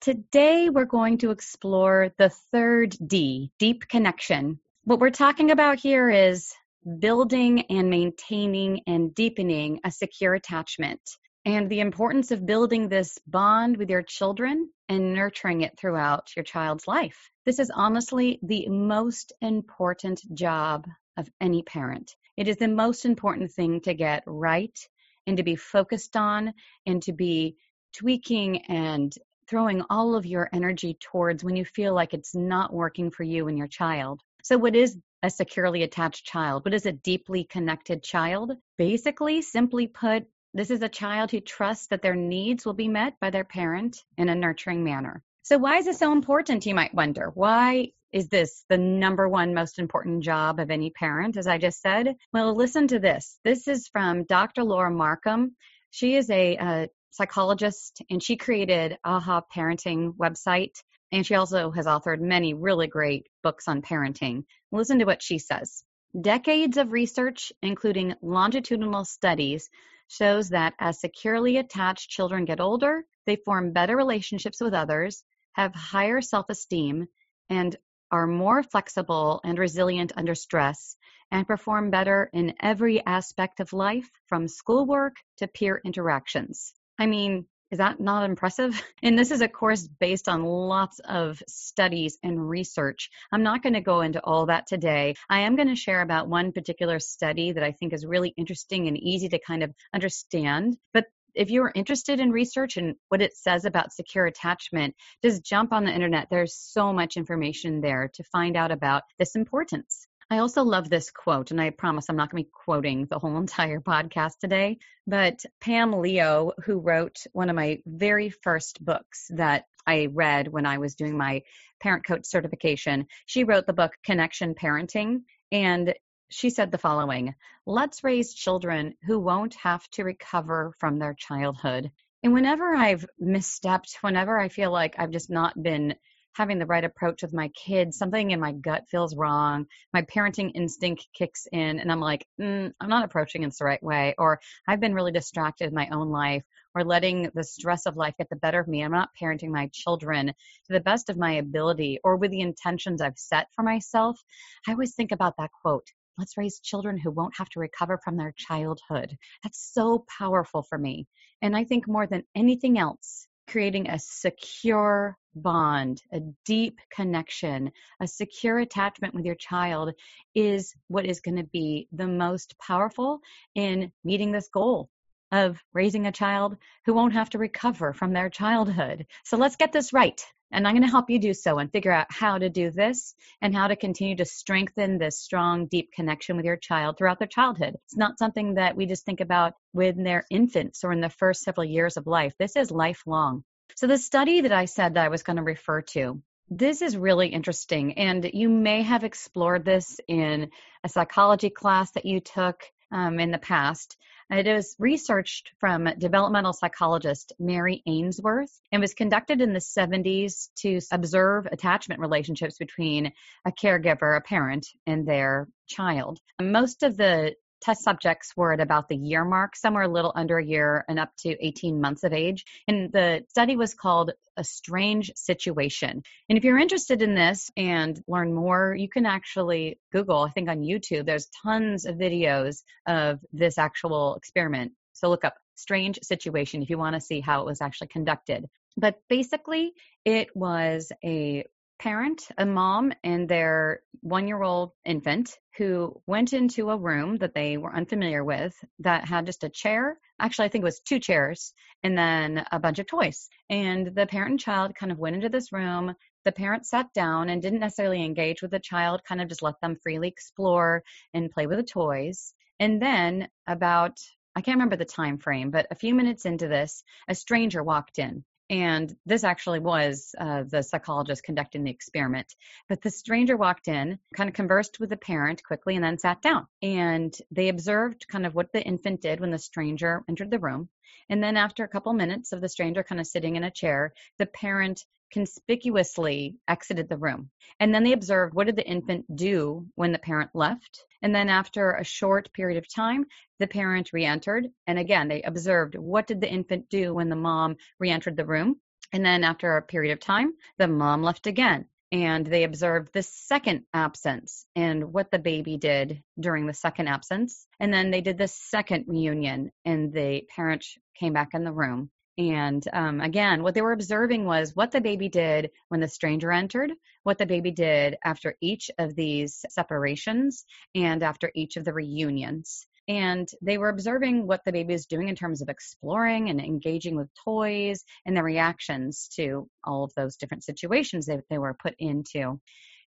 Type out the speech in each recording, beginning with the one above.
Today, we're going to explore the third D, deep connection. What we're talking about here is building and maintaining and deepening a secure attachment and the importance of building this bond with your children and nurturing it throughout your child's life. This is honestly the most important job of any parent. It is the most important thing to get right and to be focused on and to be tweaking and throwing all of your energy towards when you feel like it's not working for you and your child. So, what is a securely attached child? What is a deeply connected child? Basically, simply put, this is a child who trusts that their needs will be met by their parent in a nurturing manner. So, why is this so important, you might wonder? Why is this the number one most important job of any parent, as I just said? Well, listen to this. This is from Dr. Laura Markham. She is a, a psychologist, and she created AHA Parenting website. And she also has authored many really great books on parenting. Listen to what she says. Decades of research, including longitudinal studies, shows that as securely attached children get older, they form better relationships with others, have higher self esteem, and are more flexible and resilient under stress, and perform better in every aspect of life, from schoolwork to peer interactions. I mean, is that not impressive? And this is a course based on lots of studies and research. I'm not going to go into all that today. I am going to share about one particular study that I think is really interesting and easy to kind of understand. But if you're interested in research and what it says about secure attachment, just jump on the internet. There's so much information there to find out about this importance. I also love this quote, and I promise I'm not going to be quoting the whole entire podcast today. But Pam Leo, who wrote one of my very first books that I read when I was doing my parent coach certification, she wrote the book Connection Parenting. And she said the following Let's raise children who won't have to recover from their childhood. And whenever I've misstepped, whenever I feel like I've just not been having the right approach with my kids, something in my gut feels wrong. My parenting instinct kicks in, and I'm like, mm, I'm not approaching this the right way. Or I've been really distracted in my own life, or letting the stress of life get the better of me. I'm not parenting my children to the best of my ability or with the intentions I've set for myself. I always think about that quote let's raise children who won't have to recover from their childhood. That's so powerful for me. And I think more than anything else, creating a secure bond, a deep connection, a secure attachment with your child is what is going to be the most powerful in meeting this goal of raising a child who won't have to recover from their childhood. So let's get this right. And I'm going to help you do so and figure out how to do this and how to continue to strengthen this strong, deep connection with your child throughout their childhood. It's not something that we just think about when they're infants or in the first several years of life. This is lifelong. So, the study that I said that I was going to refer to, this is really interesting. And you may have explored this in a psychology class that you took um, in the past. It was researched from developmental psychologist Mary Ainsworth and was conducted in the 70s to observe attachment relationships between a caregiver, a parent, and their child. Most of the test subjects were at about the year mark, somewhere a little under a year and up to 18 months of age. And the study was called A Strange Situation. And if you're interested in this and learn more, you can actually Google, I think on YouTube, there's tons of videos of this actual experiment. So look up Strange Situation if you want to see how it was actually conducted. But basically, it was a parent, a mom, and their one year old infant who went into a room that they were unfamiliar with that had just a chair. Actually, I think it was two chairs and then a bunch of toys. And the parent and child kind of went into this room. The parent sat down and didn't necessarily engage with the child, kind of just let them freely explore and play with the toys. And then about I can't remember the time frame, but a few minutes into this, a stranger walked in and this actually was uh, the psychologist conducting the experiment. But the stranger walked in, kind of conversed with the parent quickly, and then sat down. And they observed kind of what the infant did when the stranger entered the room. And then, after a couple minutes of the stranger kind of sitting in a chair, the parent conspicuously exited the room. And then they observed what did the infant do when the parent left. And then after a short period of time, the parent re-entered. And again, they observed what did the infant do when the mom re-entered the room. And then after a period of time, the mom left again. And they observed the second absence and what the baby did during the second absence. And then they did the second reunion and the parent came back in the room and um, again, what they were observing was what the baby did when the stranger entered, what the baby did after each of these separations, and after each of the reunions. And they were observing what the baby is doing in terms of exploring and engaging with toys and their reactions to all of those different situations that they were put into.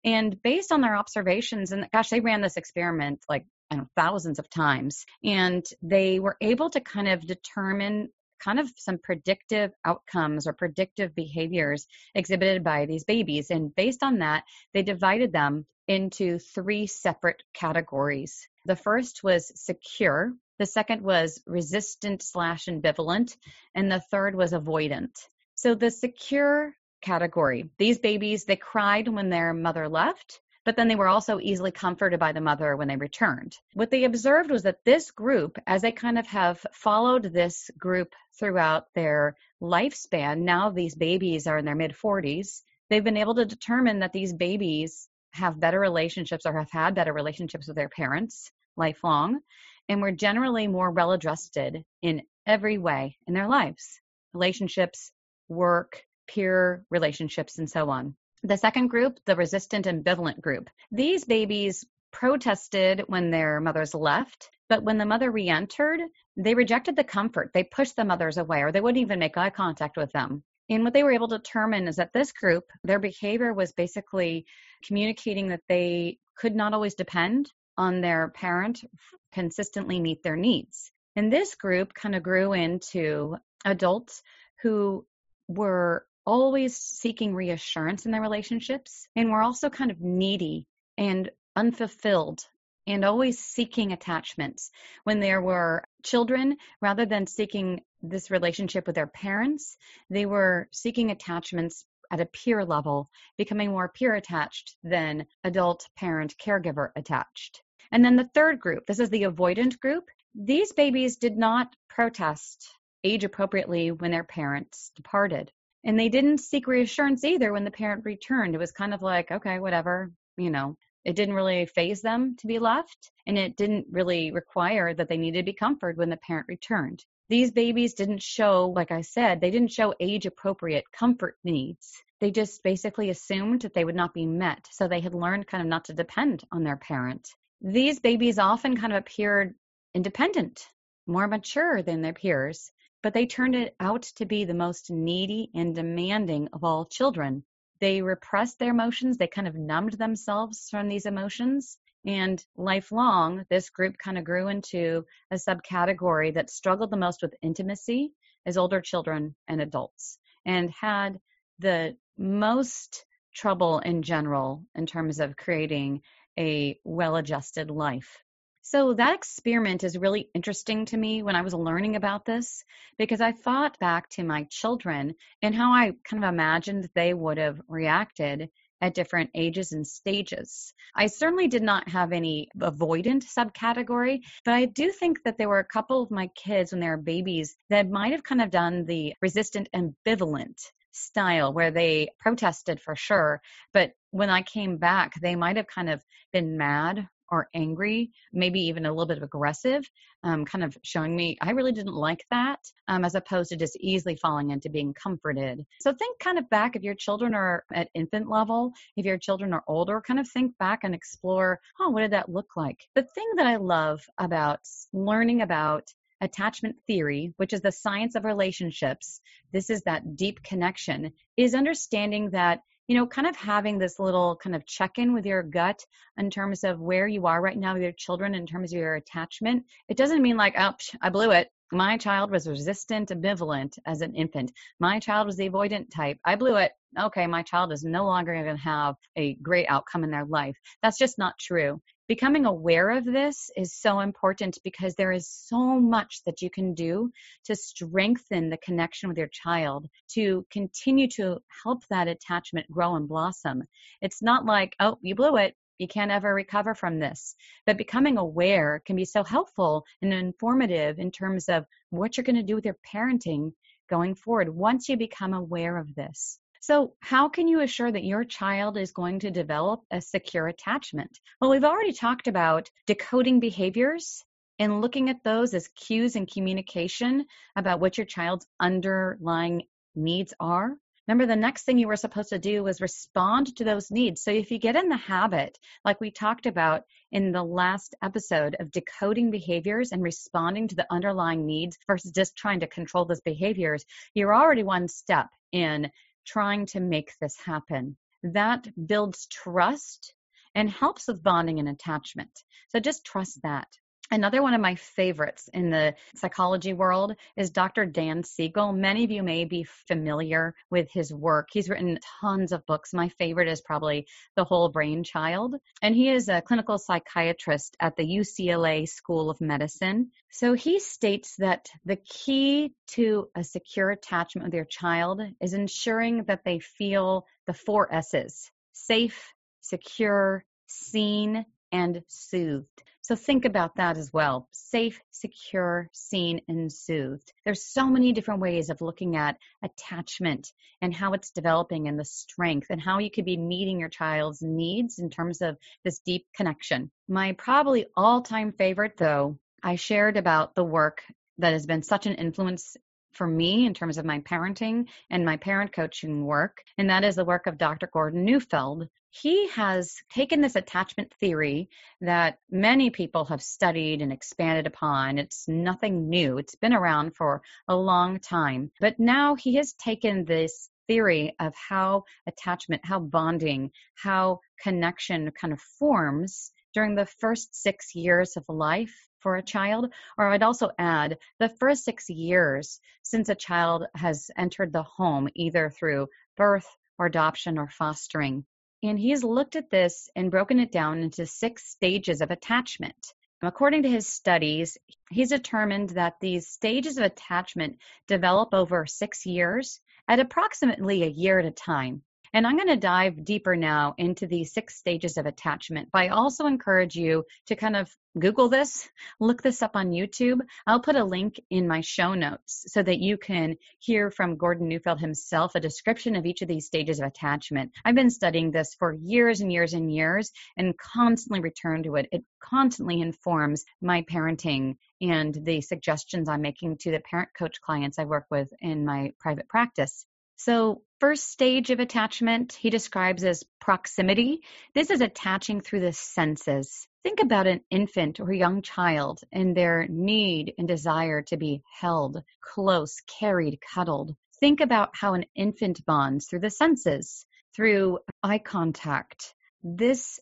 And based on their observations, and gosh, they ran this experiment like know, thousands of times. And they were able to kind of determine kind of some predictive outcomes or predictive behaviors exhibited by these babies. And based on that, they divided them into three separate categories. The first was secure, the second was resistant slash ambivalent, and the third was avoidant. So the secure category, these babies, they cried when their mother left but then they were also easily comforted by the mother when they returned. What they observed was that this group, as they kind of have followed this group throughout their lifespan, now these babies are in their mid 40s, they've been able to determine that these babies have better relationships or have had better relationships with their parents lifelong and were generally more well adjusted in every way in their lives relationships, work, peer relationships, and so on. The second group, the resistant ambivalent group. These babies protested when their mothers left, but when the mother re entered, they rejected the comfort. They pushed the mothers away or they wouldn't even make eye contact with them. And what they were able to determine is that this group, their behavior was basically communicating that they could not always depend on their parent consistently meet their needs. And this group kind of grew into adults who were always seeking reassurance in their relationships and were also kind of needy and unfulfilled and always seeking attachments. When there were children, rather than seeking this relationship with their parents, they were seeking attachments at a peer level, becoming more peer attached than adult parent caregiver attached. And then the third group, this is the avoidant group. These babies did not protest age appropriately when their parents departed. And they didn't seek reassurance either when the parent returned. It was kind of like, okay, whatever, you know, it didn't really phase them to be left, and it didn't really require that they needed to be comforted when the parent returned. These babies didn't show, like I said, they didn't show age appropriate comfort needs. They just basically assumed that they would not be met, so they had learned kind of not to depend on their parent. These babies often kind of appeared independent, more mature than their peers, but they turned it out to be the most needy and demanding of all children. They repressed their emotions, they kind of numbed themselves from these emotions. And lifelong, this group kind of grew into a subcategory that struggled the most with intimacy as older children and adults and had the most trouble in general in terms of creating a well adjusted life. So that experiment is really interesting to me when I was learning about this because I thought back to my children and how I kind of imagined they would have reacted at different ages and stages. I certainly did not have any avoidant subcategory, but I do think that there were a couple of my kids when they were babies that might have kind of done the resistant ambivalent style where they protested for sure, but when I came back, they might have kind of been mad or angry, maybe even a little bit of aggressive, um, kind of showing me I really didn't like that, um, as opposed to just easily falling into being comforted. So think kind of back if your children are at infant level, if your children are older, kind of think back and explore, oh, what did that look like? The thing that I love about learning about attachment theory, which is the science of relationships, this is that deep connection, is understanding that, you know, kind of having this little kind of check in with your gut in terms of where you are right now with your children, in terms of your attachment. It doesn't mean like, oh, I blew it. My child was resistant, ambivalent as an infant. My child was the avoidant type. I blew it. Okay, my child is no longer going to have a great outcome in their life. That's just not true becoming aware of this is so important because there is so much that you can do to strengthen the connection with your child, to continue to help that attachment grow and blossom. It's not like, oh, you blew it. You can't ever recover from this. But becoming aware can be so helpful and informative in terms of what you're going to do with your parenting going forward once you become aware of this. So, how can you assure that your child is going to develop a secure attachment? Well, we've already talked about decoding behaviors and looking at those as cues in communication about what your child's underlying needs are. Remember, the next thing you were supposed to do was respond to those needs. So, if you get in the habit, like we talked about in the last episode, of decoding behaviors and responding to the underlying needs versus just trying to control those behaviors, you're already one step in trying to make this happen. That builds trust and helps with bonding and attachment. So just trust that. Another one of my favorites in the psychology world is Dr. Dan Siegel. Many of you may be familiar with his work. He's written tons of books. My favorite is probably The Whole Brain Child. And he is a clinical psychiatrist at the UCLA School of Medicine. So he states that the key to a secure attachment with your child is ensuring that they feel the four S's safe, secure, seen, and soothed. So think about that as well. Safe, secure, seen, and soothed. There's so many different ways of looking at attachment and how it's developing and the strength and how you could be meeting your child's needs in terms of this deep connection. My probably all time favorite though, I shared about the work that has been such an influence for me in terms of my parenting and my parent coaching work, and that is the work of Dr. Gordon Neufeld, he has taken this attachment theory that many people have studied and expanded upon. It's nothing new, it's been around for a long time. But now he has taken this theory of how attachment, how bonding, how connection kind of forms during the first six years of life for a child. Or I'd also add the first six years since a child has entered the home, either through birth or adoption or fostering. And he's looked at this and broken it down into six stages of attachment. According to his studies, he's determined that these stages of attachment develop over six years at approximately a year at a time. And I'm going to dive deeper now into the six stages of attachment. But I also encourage you to kind of Google this, look this up on YouTube. I'll put a link in my show notes so that you can hear from Gordon Neufeld himself a description of each of these stages of attachment. I've been studying this for years and years and years and constantly return to it. It constantly informs my parenting and the suggestions I'm making to the parent coach clients I work with in my private practice. So, first stage of attachment he describes as proximity. This is attaching through the senses. Think about an infant or young child and their need and desire to be held, close, carried, cuddled. Think about how an infant bonds through the senses, through eye contact. This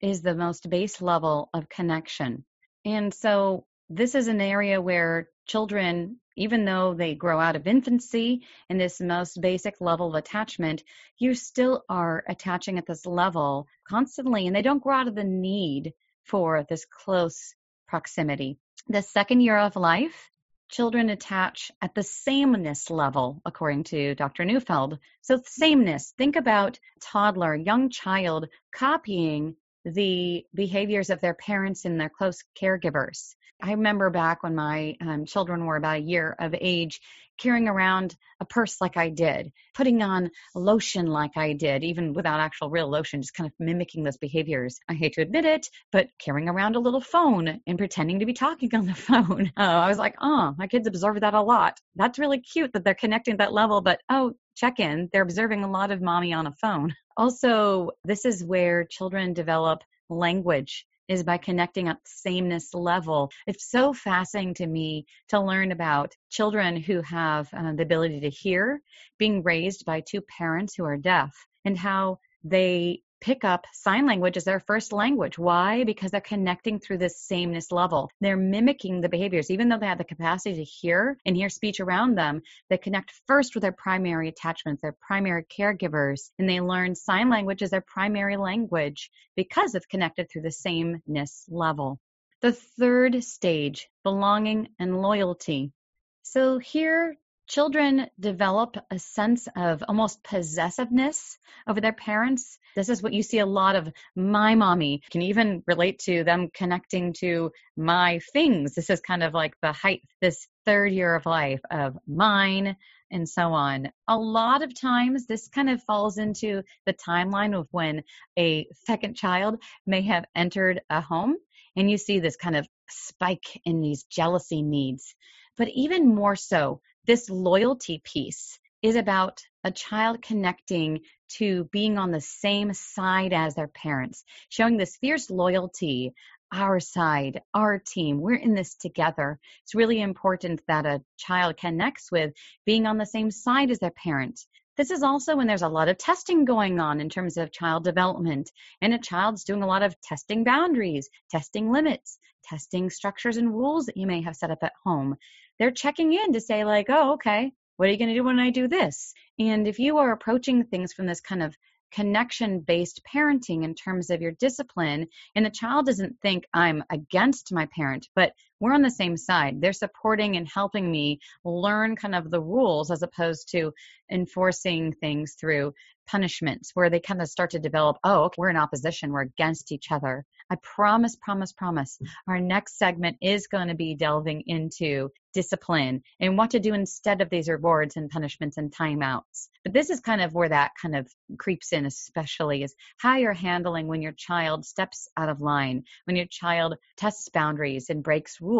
is the most base level of connection. And so, this is an area where children even though they grow out of infancy in this most basic level of attachment, you still are attaching at this level constantly, and they don't grow out of the need for this close proximity. The second year of life, children attach at the sameness level, according to Dr. Neufeld. So, sameness, think about toddler, young child copying the behaviors of their parents and their close caregivers. I remember back when my um, children were about a year of age, carrying around a purse like I did, putting on lotion like I did, even without actual real lotion, just kind of mimicking those behaviors. I hate to admit it, but carrying around a little phone and pretending to be talking on the phone. Uh, I was like, oh, my kids observe that a lot. That's really cute that they're connecting at that level, but oh, check in. They're observing a lot of mommy on a phone. Also, this is where children develop language is by connecting at sameness level. It's so fascinating to me to learn about children who have uh, the ability to hear being raised by two parents who are deaf and how they pick up sign language as their first language. Why? Because they're connecting through this sameness level. They're mimicking the behaviors, even though they have the capacity to hear and hear speech around them. They connect first with their primary attachments, their primary caregivers, and they learn sign language as their primary language because it's connected through the sameness level. The third stage, belonging and loyalty. So here, children develop a sense of almost possessiveness over their parents. This is what you see a lot of my mommy can even relate to them connecting to my things. This is kind of like the height, this third year of life of mine and so on. A lot of times this kind of falls into the timeline of when a second child may have entered a home and you see this kind of spike in these jealousy needs. But even more so, this loyalty piece is about a child connecting to being on the same side as their parents, showing this fierce loyalty, our side, our team, we're in this together. It's really important that a child connects with being on the same side as their parent. This is also when there's a lot of testing going on in terms of child development, and a child's doing a lot of testing boundaries, testing limits, testing structures and rules that you may have set up at home they're checking in to say like, oh, okay, what are you going to do when I do this? And if you are approaching things from this kind of connection based parenting in terms of your discipline, and the child doesn't think I'm against my parent, but we're on the same side. They're supporting and helping me learn kind of the rules as opposed to enforcing things through punishments where they kind of start to develop, oh, okay, we're in opposition, we're against each other. I promise, promise, promise. Our next segment is going to be delving into discipline and what to do instead of these rewards and punishments and timeouts. But this is kind of where that kind of creeps in, especially is how you're handling when your child steps out of line, when your child tests boundaries and breaks rules.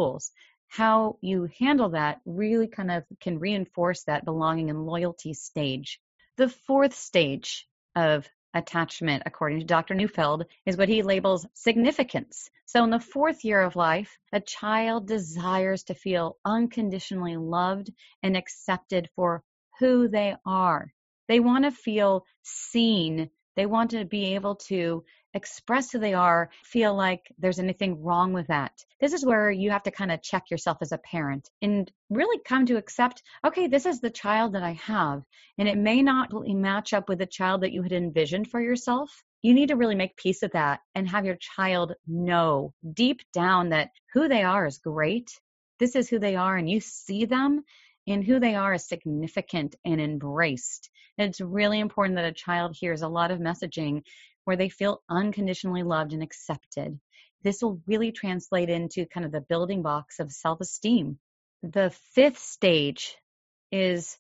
How you handle that really kind of can reinforce that belonging and loyalty stage. The fourth stage of attachment, according to Dr. Neufeld, is what he labels significance. So, in the fourth year of life, a child desires to feel unconditionally loved and accepted for who they are. They want to feel seen. They want to be able to express who they are, feel like there's anything wrong with that. This is where you have to kind of check yourself as a parent and really come to accept okay, this is the child that I have, and it may not match up with the child that you had envisioned for yourself. You need to really make peace with that and have your child know deep down that who they are is great. This is who they are, and you see them and who they are is significant and embraced. And it's really important that a child hears a lot of messaging where they feel unconditionally loved and accepted. This will really translate into kind of the building blocks of self esteem. The fifth stage is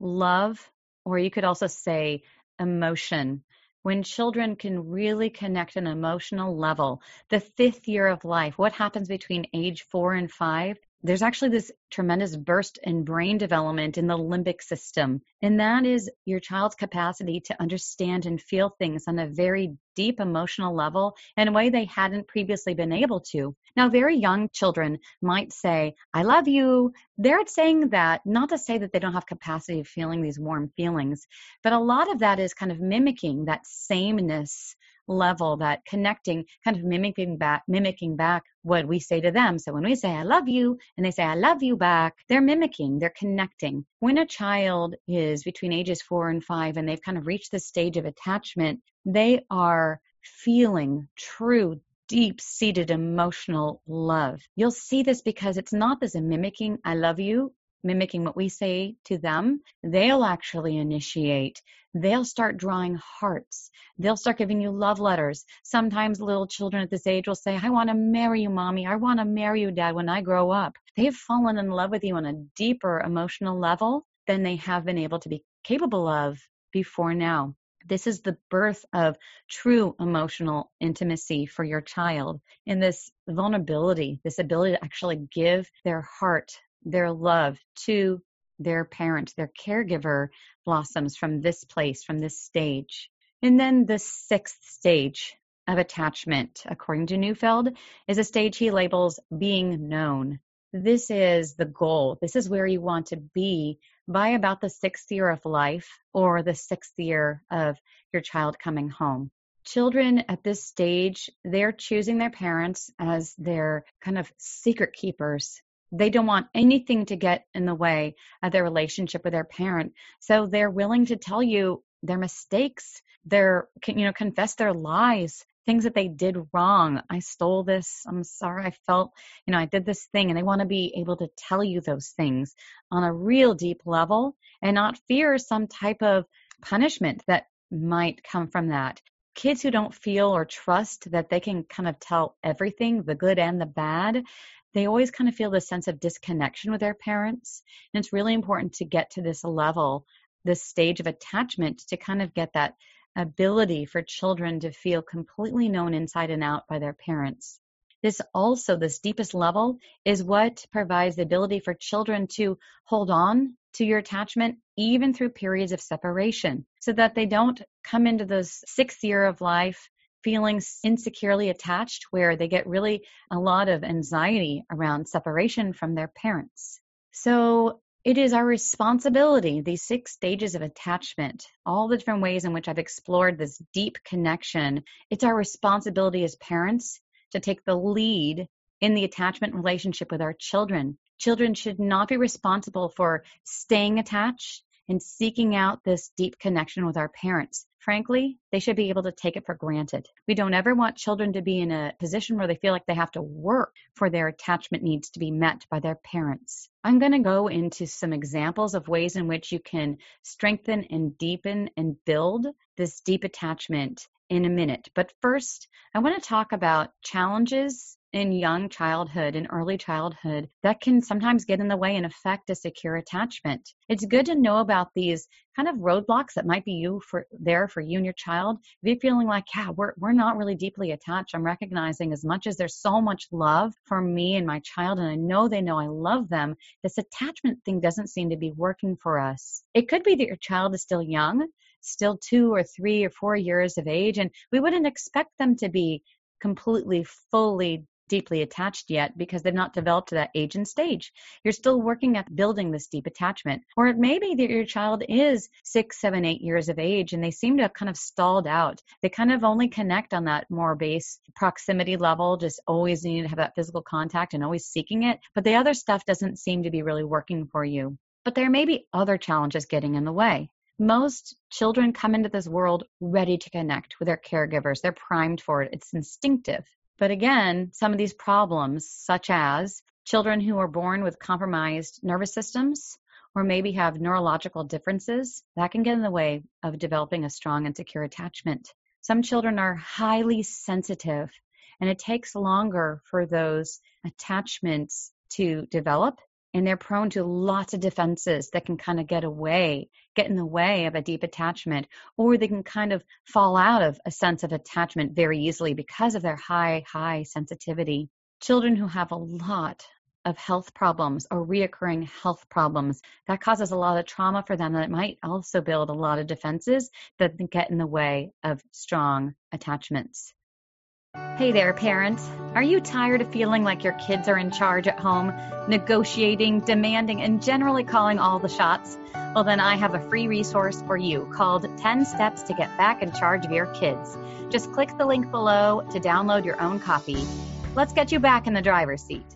love, or you could also say emotion. When children can really connect an emotional level, the fifth year of life, what happens between age four and five? There's actually this tremendous burst in brain development in the limbic system. And that is your child's capacity to understand and feel things on a very deep emotional level in a way they hadn't previously been able to. Now, very young children might say, I love you. They're saying that not to say that they don't have capacity of feeling these warm feelings, but a lot of that is kind of mimicking that sameness level, that connecting, kind of mimicking back, mimicking back what we say to them. So when we say, I love you, and they say, I love you back, they're mimicking, they're connecting. When a child is between ages four and five and they've kind of reached this stage of attachment, they are feeling true, deep seated emotional love. You'll see this because it's not this mimicking, I love you, mimicking what we say to them, they'll actually initiate. They'll start drawing hearts. They'll start giving you love letters. Sometimes little children at this age will say, I want to marry you, mommy. I want to marry you, dad, when I grow up. They've fallen in love with you on a deeper emotional level than they have been able to be capable of before now. This is the birth of true emotional intimacy for your child in this vulnerability, this ability to actually give their heart, their love to their parent, their caregiver blossoms from this place, from this stage. And then the sixth stage of attachment, according to Neufeld, is a stage he labels being known. This is the goal. This is where you want to be by about the sixth year of life or the sixth year of your child coming home. Children at this stage, they're choosing their parents as their kind of secret keepers. They don't want anything to get in the way of their relationship with their parent. So they're willing to tell you their mistakes. They're, you know, confess their lies things that they did wrong. I stole this. I'm sorry. I felt, you know, I did this thing. And they want to be able to tell you those things on a real deep level and not fear some type of punishment that might come from that. Kids who don't feel or trust that they can kind of tell everything, the good and the bad, they always kind of feel this sense of disconnection with their parents. And it's really important to get to this level, this stage of attachment to kind of get that ability for children to feel completely known inside and out by their parents. This also, this deepest level, is what provides the ability for children to hold on to your attachment even through periods of separation so that they don't come into this sixth year of life feeling insecurely attached where they get really a lot of anxiety around separation from their parents. So it is our responsibility, these six stages of attachment, all the different ways in which I've explored this deep connection. It's our responsibility as parents to take the lead in the attachment relationship with our children. Children should not be responsible for staying attached and seeking out this deep connection with our parents frankly, they should be able to take it for granted. We don't ever want children to be in a position where they feel like they have to work for their attachment needs to be met by their parents. I'm going to go into some examples of ways in which you can strengthen and deepen and build this deep attachment in a minute. But first, I want to talk about challenges in young childhood and early childhood that can sometimes get in the way and affect a secure attachment. It's good to know about these kind of roadblocks that might be you for there for you and your child. If you're feeling like, yeah, we're we're not really deeply attached, I'm recognizing as much as there's so much love for me and my child, and I know they know I love them, this attachment thing doesn't seem to be working for us. It could be that your child is still young, still two or three or four years of age, and we wouldn't expect them to be completely, fully deeply attached yet because they've not developed to that age and stage. You're still working at building this deep attachment. Or it may be that your child is six, seven, eight years of age and they seem to have kind of stalled out. They kind of only connect on that more base proximity level, just always needing to have that physical contact and always seeking it. But the other stuff doesn't seem to be really working for you. But there may be other challenges getting in the way. Most children come into this world ready to connect with their caregivers. They're primed for it. It's instinctive. But again, some of these problems, such as children who are born with compromised nervous systems or maybe have neurological differences, that can get in the way of developing a strong and secure attachment. Some children are highly sensitive, and it takes longer for those attachments to develop and they're prone to lots of defenses that can kind of get away, get in the way of a deep attachment, or they can kind of fall out of a sense of attachment very easily because of their high, high sensitivity. Children who have a lot of health problems or reoccurring health problems, that causes a lot of trauma for them that might also build a lot of defenses that get in the way of strong attachments. Hey there, parents. Are you tired of feeling like your kids are in charge at home, negotiating, demanding, and generally calling all the shots? Well, then I have a free resource for you called 10 Steps to Get Back in Charge of Your Kids. Just click the link below to download your own copy. Let's get you back in the driver's seat.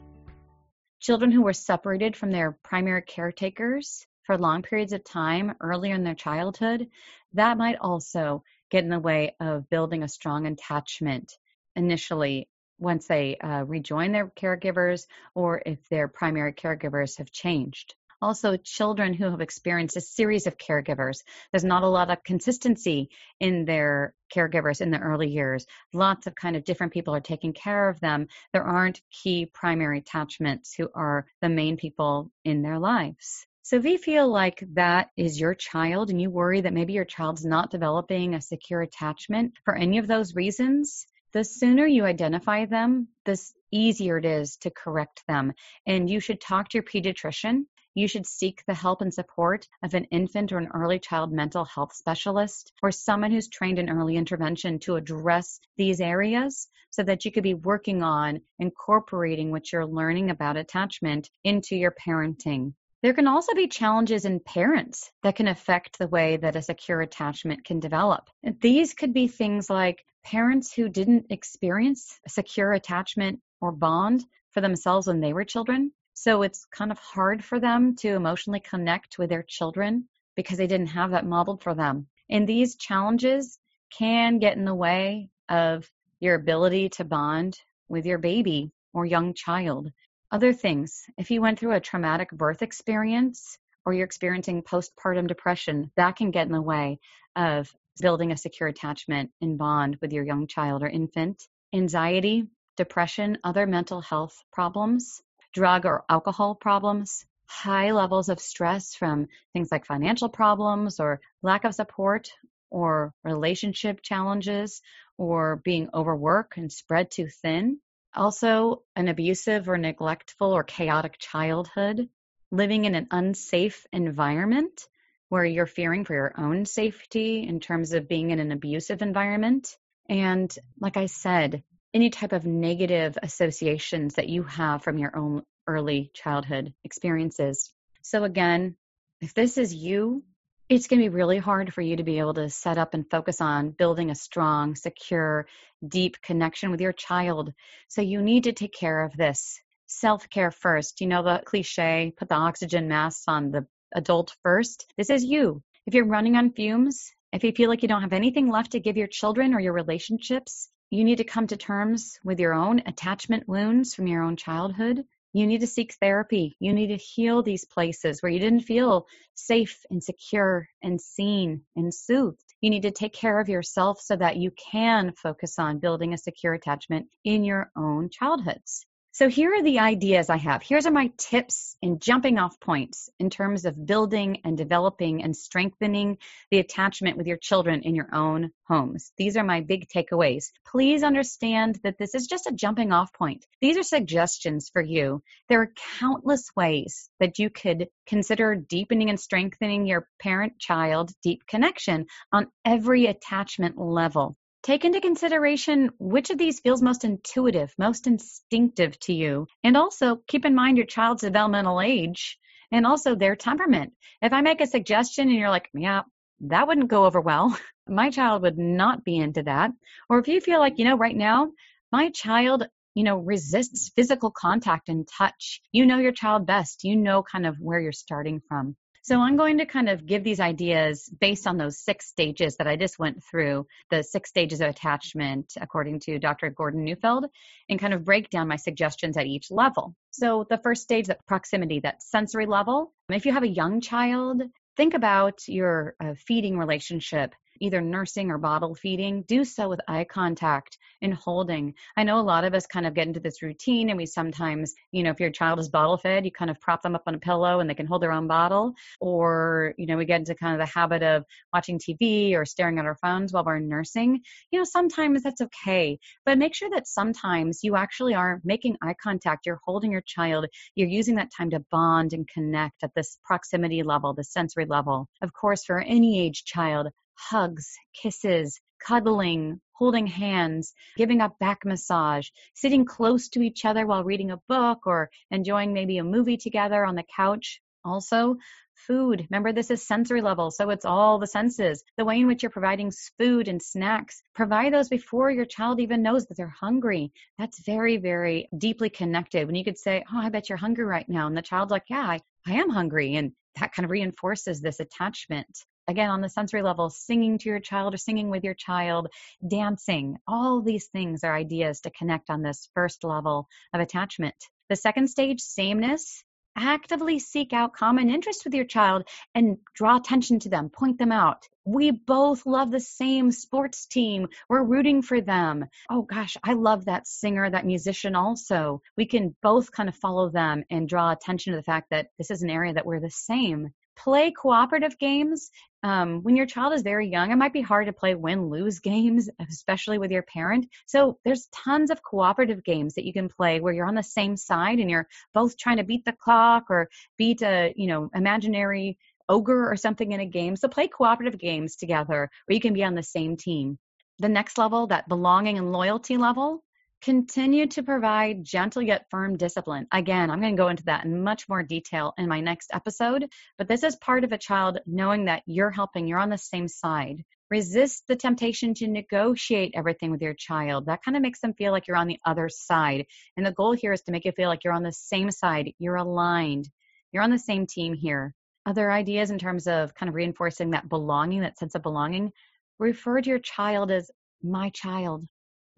Children who were separated from their primary caretakers for long periods of time earlier in their childhood, that might also get in the way of building a strong attachment initially once they uh, rejoin their caregivers or if their primary caregivers have changed. Also, children who have experienced a series of caregivers. There's not a lot of consistency in their caregivers in the early years. Lots of kind of different people are taking care of them. There aren't key primary attachments who are the main people in their lives. So if you feel like that is your child and you worry that maybe your child's not developing a secure attachment for any of those reasons, the sooner you identify them, the easier it is to correct them. And you should talk to your pediatrician. You should seek the help and support of an infant or an early child mental health specialist or someone who's trained in early intervention to address these areas so that you could be working on incorporating what you're learning about attachment into your parenting. There can also be challenges in parents that can affect the way that a secure attachment can develop. These could be things like parents who didn't experience a secure attachment or bond for themselves when they were children. So it's kind of hard for them to emotionally connect with their children because they didn't have that modeled for them. And these challenges can get in the way of your ability to bond with your baby or young child. Other things, if you went through a traumatic birth experience or you're experiencing postpartum depression, that can get in the way of building a secure attachment and bond with your young child or infant. Anxiety, depression, other mental health problems, drug or alcohol problems, high levels of stress from things like financial problems or lack of support or relationship challenges or being overworked and spread too thin also, an abusive or neglectful or chaotic childhood, living in an unsafe environment where you're fearing for your own safety in terms of being in an abusive environment. And like I said, any type of negative associations that you have from your own early childhood experiences. So, again, if this is you, it's going to be really hard for you to be able to set up and focus on building a strong, secure, deep connection with your child. So you need to take care of this. Self care first. You know the cliche put the oxygen mask on the adult first. This is you. If you're running on fumes, if you feel like you don't have anything left to give your children or your relationships, you need to come to terms with your own attachment wounds from your own childhood. You need to seek therapy. You need to heal these places where you didn't feel safe and secure and seen and soothed. You need to take care of yourself so that you can focus on building a secure attachment in your own childhoods. So here are the ideas I have. Here's are my tips and jumping off points in terms of building and developing and strengthening the attachment with your children in your own homes. These are my big takeaways. Please understand that this is just a jumping off point. These are suggestions for you. There are countless ways that you could consider deepening and strengthening your parent child deep connection on every attachment level. Take into consideration which of these feels most intuitive, most instinctive to you. And also keep in mind your child's developmental age and also their temperament. If I make a suggestion and you're like, yeah, that wouldn't go over well, my child would not be into that. Or if you feel like, you know, right now, my child you know, resists physical contact and touch. You know your child best. You know kind of where you're starting from. So I'm going to kind of give these ideas based on those six stages that I just went through, the six stages of attachment, according to Dr. Gordon Neufeld, and kind of break down my suggestions at each level. So the first stage, that proximity, that sensory level. If you have a young child, think about your uh, feeding relationship either nursing or bottle feeding, do so with eye contact and holding. I know a lot of us kind of get into this routine and we sometimes, you know, if your child is bottle fed, you kind of prop them up on a pillow and they can hold their own bottle. Or, you know, we get into kind of the habit of watching TV or staring at our phones while we're nursing. You know, sometimes that's okay. But make sure that sometimes you actually are making eye contact, you're holding your child, you're using that time to bond and connect at this proximity level, the sensory level. Of course, for any age child, hugs, kisses, cuddling, holding hands, giving a back massage, sitting close to each other while reading a book or enjoying maybe a movie together on the couch. Also, food. Remember, this is sensory level, so it's all the senses. The way in which you're providing food and snacks, provide those before your child even knows that they're hungry. That's very, very deeply connected. When you could say, Oh, I bet you're hungry right now. And the child's like, Yeah, I, I am hungry. And that kind of reinforces this attachment again on the sensory level singing to your child or singing with your child dancing all these things are ideas to connect on this first level of attachment the second stage sameness actively seek out common interests with your child and draw attention to them, point them out. We both love the same sports team. We're rooting for them. Oh gosh, I love that singer, that musician also. We can both kind of follow them and draw attention to the fact that this is an area that we're the same play cooperative games. Um, when your child is very young it might be hard to play win lose games especially with your parent. So there's tons of cooperative games that you can play where you're on the same side and you're both trying to beat the clock or beat a you know imaginary ogre or something in a game. So play cooperative games together where you can be on the same team. The next level that belonging and loyalty level Continue to provide gentle yet firm discipline. Again, I'm going to go into that in much more detail in my next episode, but this is part of a child knowing that you're helping, you're on the same side. Resist the temptation to negotiate everything with your child. That kind of makes them feel like you're on the other side. And the goal here is to make you feel like you're on the same side, you're aligned, you're on the same team here. Other ideas in terms of kind of reinforcing that belonging, that sense of belonging, refer to your child as my child,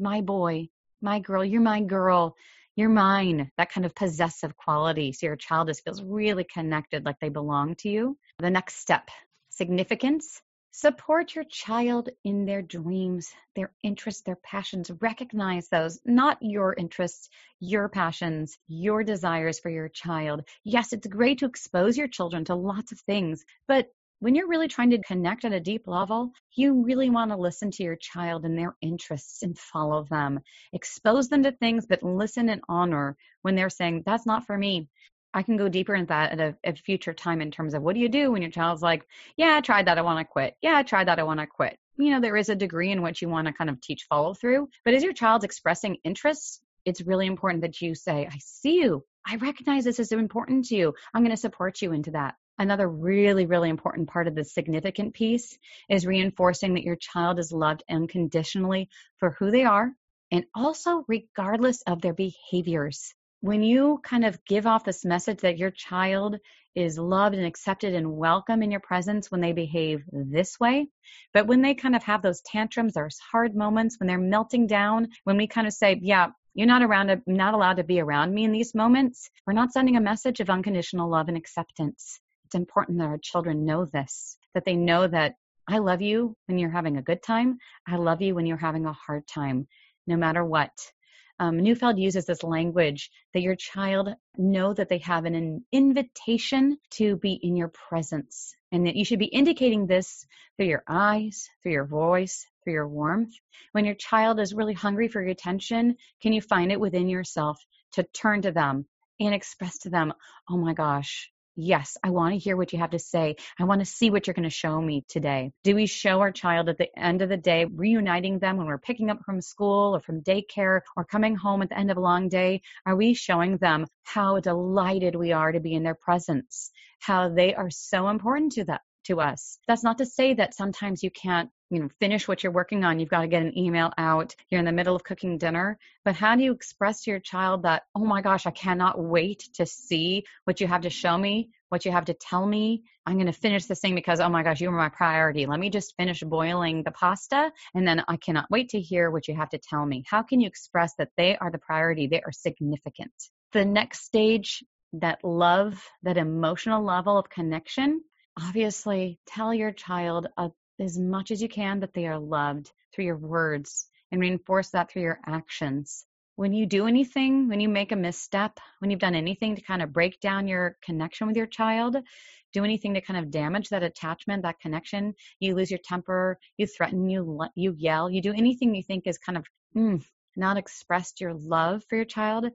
my boy, my girl, you're my girl, you're mine, that kind of possessive quality. So your child just feels really connected, like they belong to you. The next step significance. Support your child in their dreams, their interests, their passions. Recognize those, not your interests, your passions, your desires for your child. Yes, it's great to expose your children to lots of things, but when you're really trying to connect at a deep level, you really want to listen to your child and their interests and follow them. Expose them to things, but listen and honor when they're saying, that's not for me. I can go deeper into that at a, future time in terms of what do you do when your child's like, yeah, I tried that, I want to quit. Yeah, I tried that, I want to quit. You know, there is a degree in which you want to kind of teach follow through. But as your child's expressing interests, it's really important that you say, I see you. I recognize this is important to you. I'm going to support you into that. Another really, really important part of the significant piece is reinforcing that your child is loved unconditionally for who they are and also regardless of their behaviors. When you kind of give off this message that your child is loved and accepted and welcome in your presence when they behave this way, but when they kind of have those tantrums, those hard moments, when they're melting down, when we kind of say, yeah, you're not around not allowed to be around me in these moments we're not sending a message of unconditional love and acceptance it's important that our children know this, that they know that I love you when you're having a good time. I love you when you're having a hard time, no matter what. Um, Neufeld uses this language that your child know that they have an invitation to be in your presence and that you should be indicating this through your eyes, through your voice, through your warmth. When your child is really hungry for your attention, can you find it within yourself to turn to them and express to them, oh my gosh, Yes, I want to hear what you have to say. I want to see what you're going to show me today. Do we show our child at the end of the day, reuniting them when we're picking up from school or from daycare or coming home at the end of a long day? Are we showing them how delighted we are to be in their presence, how they are so important to them? to us. That's not to say that sometimes you can't, you know, finish what you're working on. You've got to get an email out. You're in the middle of cooking dinner. But how do you express to your child that, oh my gosh, I cannot wait to see what you have to show me, what you have to tell me. I'm going to finish this thing because, oh my gosh, you are my priority. Let me just finish boiling the pasta and then I cannot wait to hear what you have to tell me. How can you express that they are the priority? They are significant. The next stage, that love, that emotional level of connection, obviously tell your child uh, as much as you can that they are loved through your words and reinforce that through your actions. When you do anything, when you make a misstep, when you've done anything to kind of break down your connection with your child, do anything to kind of damage that attachment, that connection, you lose your temper, you threaten, you you yell, you do anything you think is kind of mm, not expressed your love for your child,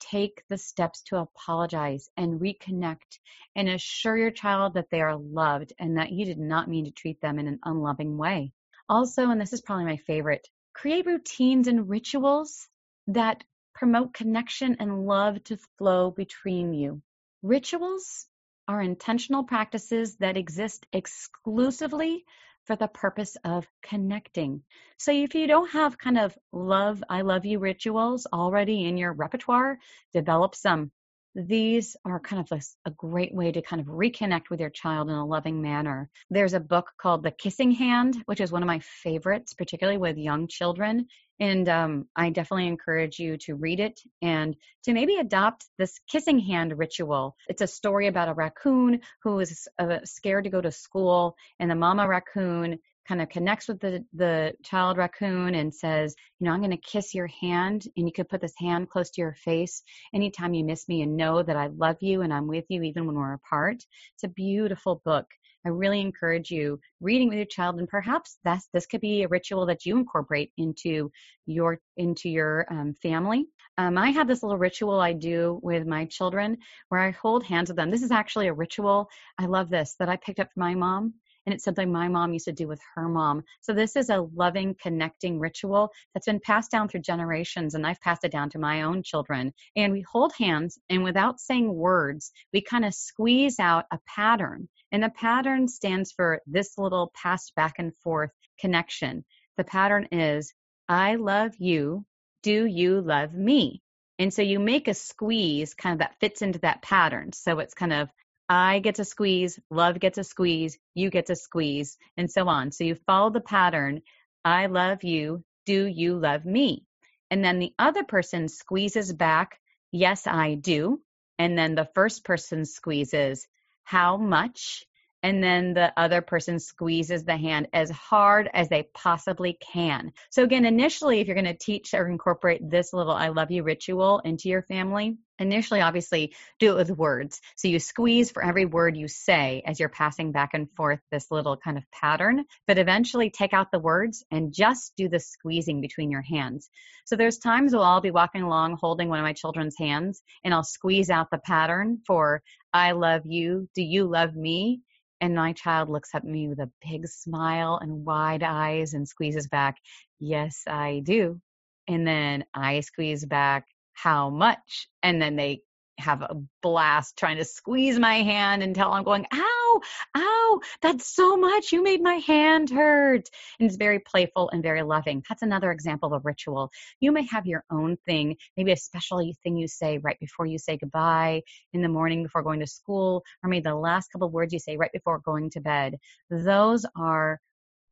take the steps to apologize and reconnect and assure your child that they are loved and that you did not mean to treat them in an unloving way. Also, and this is probably my favorite, create routines and rituals that promote connection and love to flow between you. Rituals are intentional practices that exist exclusively for the purpose of connecting. So if you don't have kind of love, I love you rituals already in your repertoire, develop some. These are kind of a, a, great way to kind of reconnect with your child in a loving manner. There's a book called The Kissing Hand, which is one of my favorites, particularly with young children. And um, I definitely encourage you to read it and to maybe adopt this kissing hand ritual. It's a story about a raccoon who is uh, scared to go to school, and the mama raccoon kind of connects with the, the child raccoon and says, you know, I'm going to kiss your hand and you could put this hand close to your face anytime you miss me and know that I love you and I'm with you even when we're apart. It's a beautiful book. I really encourage you reading with your child, and perhaps that's this could be a ritual that you incorporate into your into your um, family. Um, I have this little ritual I do with my children where I hold hands with them. This is actually a ritual. I love this that I picked up from my mom and it's something my mom used to do with her mom. So this is a loving, connecting ritual that's been passed down through generations, and I've passed it down to my own children. And we hold hands, and without saying words, we kind of squeeze out a pattern. And the pattern stands for this little passed back and forth connection. The pattern is, I love you. Do you love me? And so you make a squeeze kind of that fits into that pattern. So it's kind of I get to squeeze, love gets to squeeze, you get to squeeze, and so on. So you follow the pattern I love you, do you love me? And then the other person squeezes back, yes, I do. And then the first person squeezes, how much? And then the other person squeezes the hand as hard as they possibly can. So, again, initially, if you're going to teach or incorporate this little I love you ritual into your family, initially, obviously, do it with words. So, you squeeze for every word you say as you're passing back and forth this little kind of pattern, but eventually take out the words and just do the squeezing between your hands. So, there's times where I'll be walking along holding one of my children's hands and I'll squeeze out the pattern for I love you, do you love me? And my child looks at me with a big smile and wide eyes and squeezes back, Yes, I do. And then I squeeze back, How much? And then they have a blast trying to squeeze my hand until I'm going, ow, ow, that's so much. You made my hand hurt. And it's very playful and very loving. That's another example of a ritual. You may have your own thing, maybe a special thing you say right before you say goodbye in the morning before going to school, or maybe the last couple words you say right before going to bed. Those are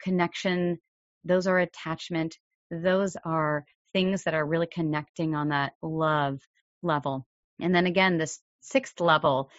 connection, those are attachment, those are things that are really connecting on that love level. And then again, this sixth level,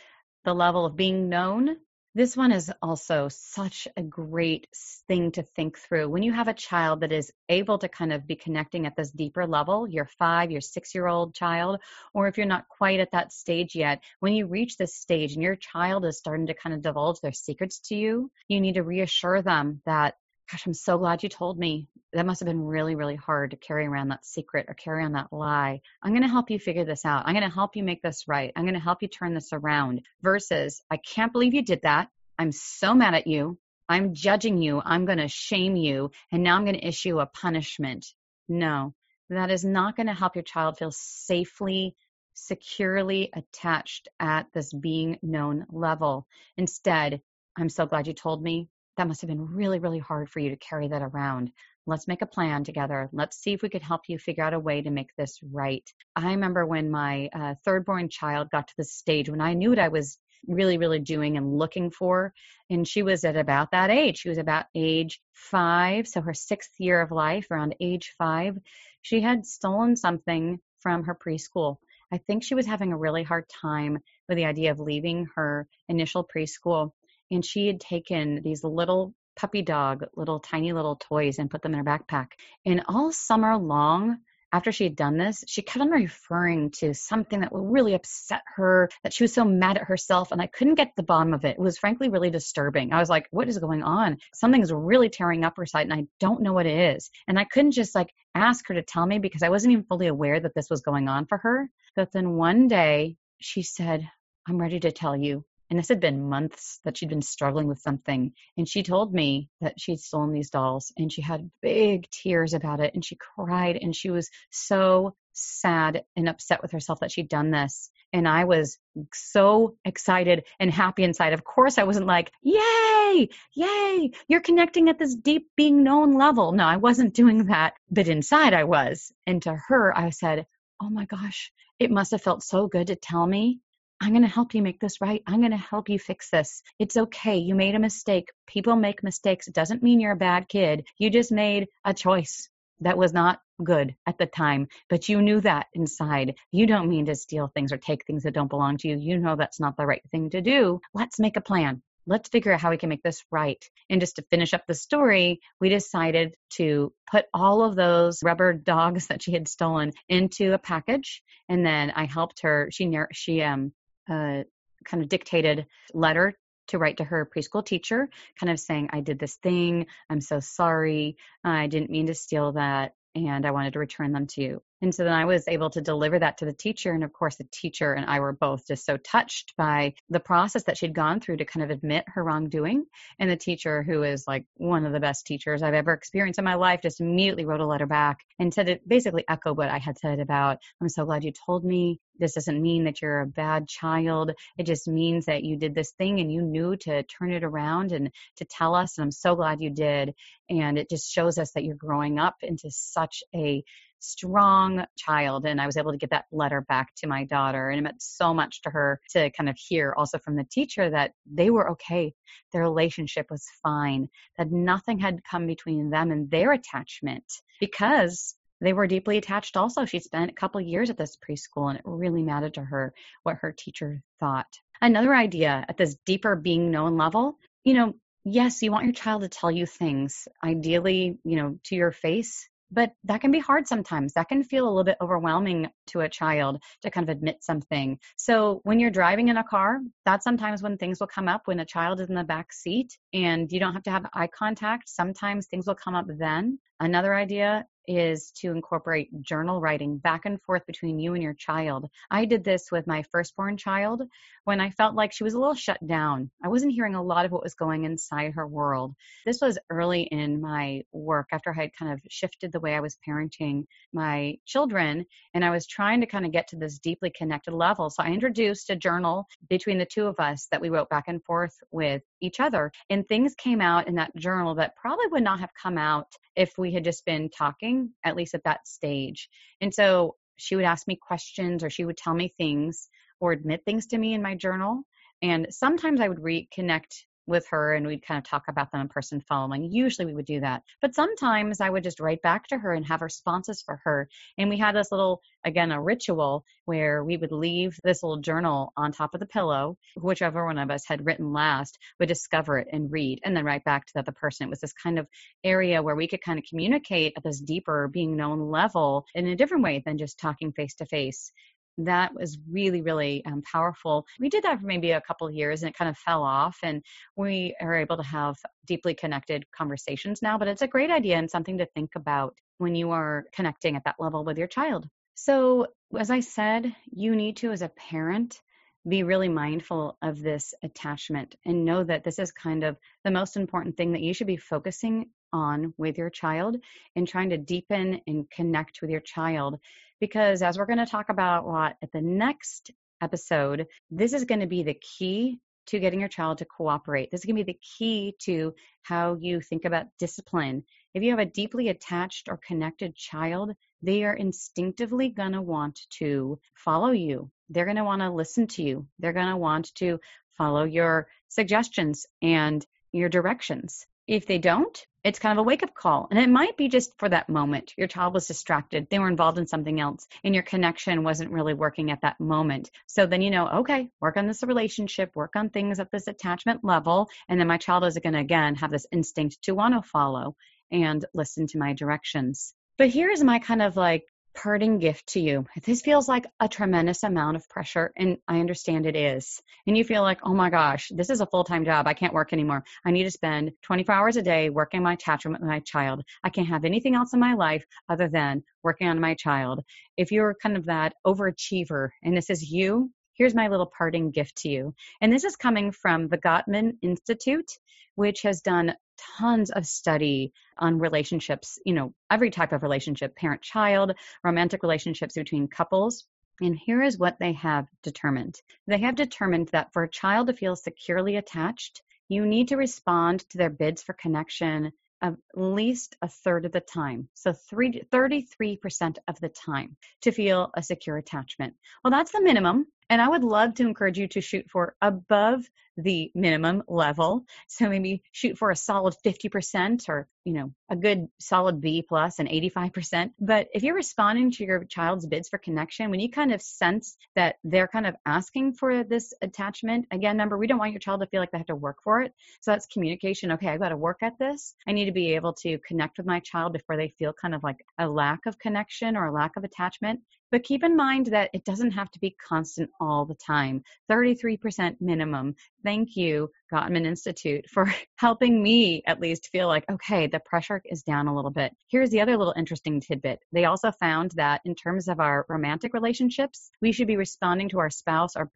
the level of being known. This one is also such a great thing to think through. When you have a child that is able to kind of be connecting at this deeper level, your five, your six year old child, or if you're not quite at that stage yet, when you reach this stage and your child is starting to kind of divulge their secrets to you, you need to reassure them that gosh, I'm so glad you told me. That must have been really, really hard to carry around that secret or carry on that lie. I'm going to help you figure this out. I'm going to help you make this right. I'm going to help you turn this around versus, I can't believe you did that. I'm so mad at you. I'm judging you. I'm going to shame you. And now I'm going to issue a punishment. No, that is not going to help your child feel safely, securely attached at this being known level. Instead, I'm so glad you told me that must have been really, really hard for you to carry that around. Let's make a plan together. Let's see if we could help you figure out a way to make this right. I remember when my uh, third born child got to the stage when I knew what I was really, really doing and looking for. And she was at about that age. She was about age five. So her sixth year of life, around age five, she had stolen something from her preschool. I think she was having a really hard time with the idea of leaving her initial preschool and she had taken these little puppy dog, little tiny little toys and put them in her backpack. And all summer long, after she had done this, she kept on referring to something that really upset her, that she was so mad at herself, and I couldn't get the bottom of it. It was frankly really disturbing. I was like, what is going on? Something's really tearing up her side, and I don't know what it is. And I couldn't just like ask her to tell me because I wasn't even fully aware that this was going on for her. But then one day she said, I'm ready to tell you. And this had been months that she'd been struggling with something. And she told me that she'd stolen these dolls and she had big tears about it and she cried and she was so sad and upset with herself that she'd done this. And I was so excited and happy inside. Of course, I wasn't like, yay, yay, you're connecting at this deep being known level. No, I wasn't doing that. But inside I was. And to her, I said, oh my gosh, it must have felt so good to tell me I'm going to help you make this right. I'm going to help you fix this. It's okay. You made a mistake. People make mistakes. It doesn't mean you're a bad kid. You just made a choice that was not good at the time, but you knew that inside. You don't mean to steal things or take things that don't belong to you. You know that's not the right thing to do. Let's make a plan. Let's figure out how we can make this right. And just to finish up the story, we decided to put all of those rubber dogs that she had stolen into a package. And then I helped her. She, she, um, uh, kind of dictated letter to write to her preschool teacher, kind of saying, I did this thing. I'm so sorry. I didn't mean to steal that. And I wanted to return them to you. And so then I was able to deliver that to the teacher. And of course, the teacher and I were both just so touched by the process that she'd gone through to kind of admit her wrongdoing. And the teacher, who is like one of the best teachers I've ever experienced in my life, just immediately wrote a letter back and said it basically echoed what I had said about, I'm so glad you told me. This doesn't mean that you're a bad child. It just means that you did this thing and you knew to turn it around and to tell us. And I'm so glad you did. And it just shows us that you're growing up into such a strong child. And I was able to get that letter back to my daughter. And it meant so much to her to kind of hear also from the teacher that they were okay. Their relationship was fine, that nothing had come between them and their attachment because they were deeply attached also. She spent a couple years at this preschool and it really mattered to her what her teacher thought. Another idea at this deeper being known level, you know, yes, you want your child to tell you things, ideally, you know, to your face, but that can be hard sometimes. That can feel a little bit overwhelming to a child to kind of admit something. So when you're driving in a car, that's sometimes when things will come up when a child is in the back seat and you don't have to have eye contact. Sometimes things will come up then. Another idea is to incorporate journal writing back and forth between you and your child. I did this with my firstborn child when I felt like she was a little shut down. I wasn't hearing a lot of what was going inside her world. This was early in my work after I had kind of shifted the way I was parenting my children and I was trying to kind of get to this deeply connected level. So I introduced a journal between the two of us that we wrote back and forth with each other and things came out in that journal that probably would not have come out if we had just been talking, at least at that stage. And so she would ask me questions or she would tell me things or admit things to me in my journal. And sometimes I would reconnect with her and we'd kind of talk about them in person following. Usually we would do that. But sometimes I would just write back to her and have responses for her. And we had this little, again, a ritual where we would leave this little journal on top of the pillow. Whichever one of us had written last would discover it and read and then write back to the other person. It was this kind of area where we could kind of communicate at this deeper being known level in a different way than just talking face to face that was really really um, powerful. We did that for maybe a couple years and it kind of fell off and we are able to have deeply connected conversations now but it's a great idea and something to think about when you are connecting at that level with your child. So as i said you need to as a parent be really mindful of this attachment and know that this is kind of the most important thing that you should be focusing on with your child and trying to deepen and connect with your child because as we're going to talk about a lot at the next episode, this is going to be the key to getting your child to cooperate. This is going to be the key to how you think about discipline. If you have a deeply attached or connected child, they are instinctively going to want to follow you. They're going to want to listen to you. They're going to want to follow your suggestions and your directions. If they don't, it's kind of a wake up call. And it might be just for that moment. Your child was distracted, they were involved in something else, and your connection wasn't really working at that moment. So then you know, okay, work on this relationship, work on things at this attachment level. And then my child is going to, again, have this instinct to want to follow and listen to my directions. But here's my kind of like parting gift to you. This feels like a tremendous amount of pressure, and I understand it is. And you feel like, oh my gosh, this is a full time job. I can't work anymore. I need to spend 24 hours a day working my attachment with my child. I can't have anything else in my life other than working on my child. If you're kind of that overachiever and this is you, here's my little parting gift to you. And this is coming from the Gottman Institute, which has done tons of study on relationships, you know, every type of relationship, parent child, romantic relationships between couples. And here is what they have determined. They have determined that for a child to feel securely attached, you need to respond to their bids for connection at least a third of the time. So three, 33% of the time to feel a secure attachment. Well, that's the minimum. And I would love to encourage you to shoot for above the minimum level. So maybe shoot for a solid 50% or, you know, a good solid B plus and 85%. But if you're responding to your child's bids for connection, when you kind of sense that they're kind of asking for this attachment, again, remember, we don't want your child to feel like they have to work for it. So that's communication. Okay, I've got to work at this. I need to be able to connect with my child before they feel kind of like a lack of connection or a lack of attachment. But keep in mind that it doesn't have to be constant all the time. 33% minimum. Thank you, Gottman Institute, for helping me at least feel like, okay, the pressure is down a little bit. Here's the other little interesting tidbit. They also found that in terms of our romantic relationships, we should be responding to our spouse or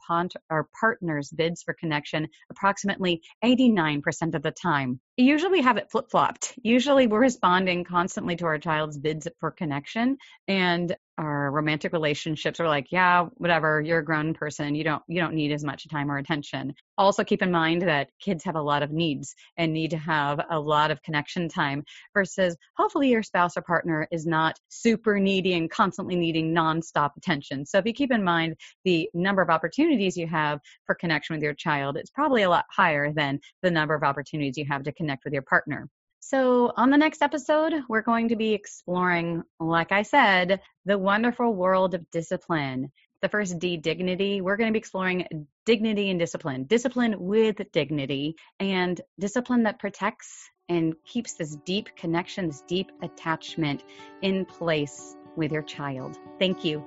our partner's bids for connection approximately 89% of the time. Usually we have it flip flopped. Usually we're responding constantly to our child's bids for connection and our romantic relationships are like, yeah, whatever, you're a grown person. You don't you don't need as much time or attention. Also keep in mind that kids have a lot of needs and need to have a lot of connection time versus hopefully your spouse or partner is not super needy and constantly needing nonstop attention. So if you keep in mind the number of opportunities you have for connection with your child, it's probably a lot higher than the number of opportunities you have to connect with your partner. So, on the next episode, we're going to be exploring, like I said, the wonderful world of discipline. The first D, dignity. We're going to be exploring dignity and discipline, discipline with dignity, and discipline that protects and keeps this deep connection, this deep attachment in place with your child. Thank you.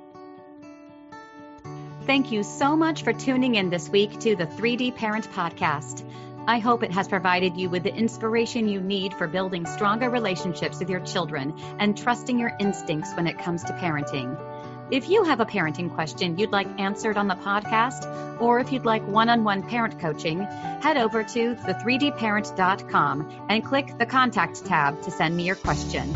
Thank you so much for tuning in this week to the 3D Parent Podcast. I hope it has provided you with the inspiration you need for building stronger relationships with your children and trusting your instincts when it comes to parenting. If you have a parenting question you'd like answered on the podcast, or if you'd like one on one parent coaching, head over to the3dparent.com and click the contact tab to send me your question.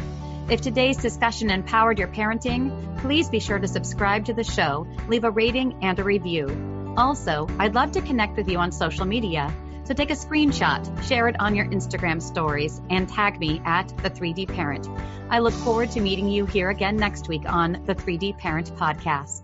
If today's discussion empowered your parenting, please be sure to subscribe to the show, leave a rating and a review. Also, I'd love to connect with you on social media. So take a screenshot, share it on your Instagram stories, and tag me at the 3D Parent. I look forward to meeting you here again next week on the 3D Parent Podcast.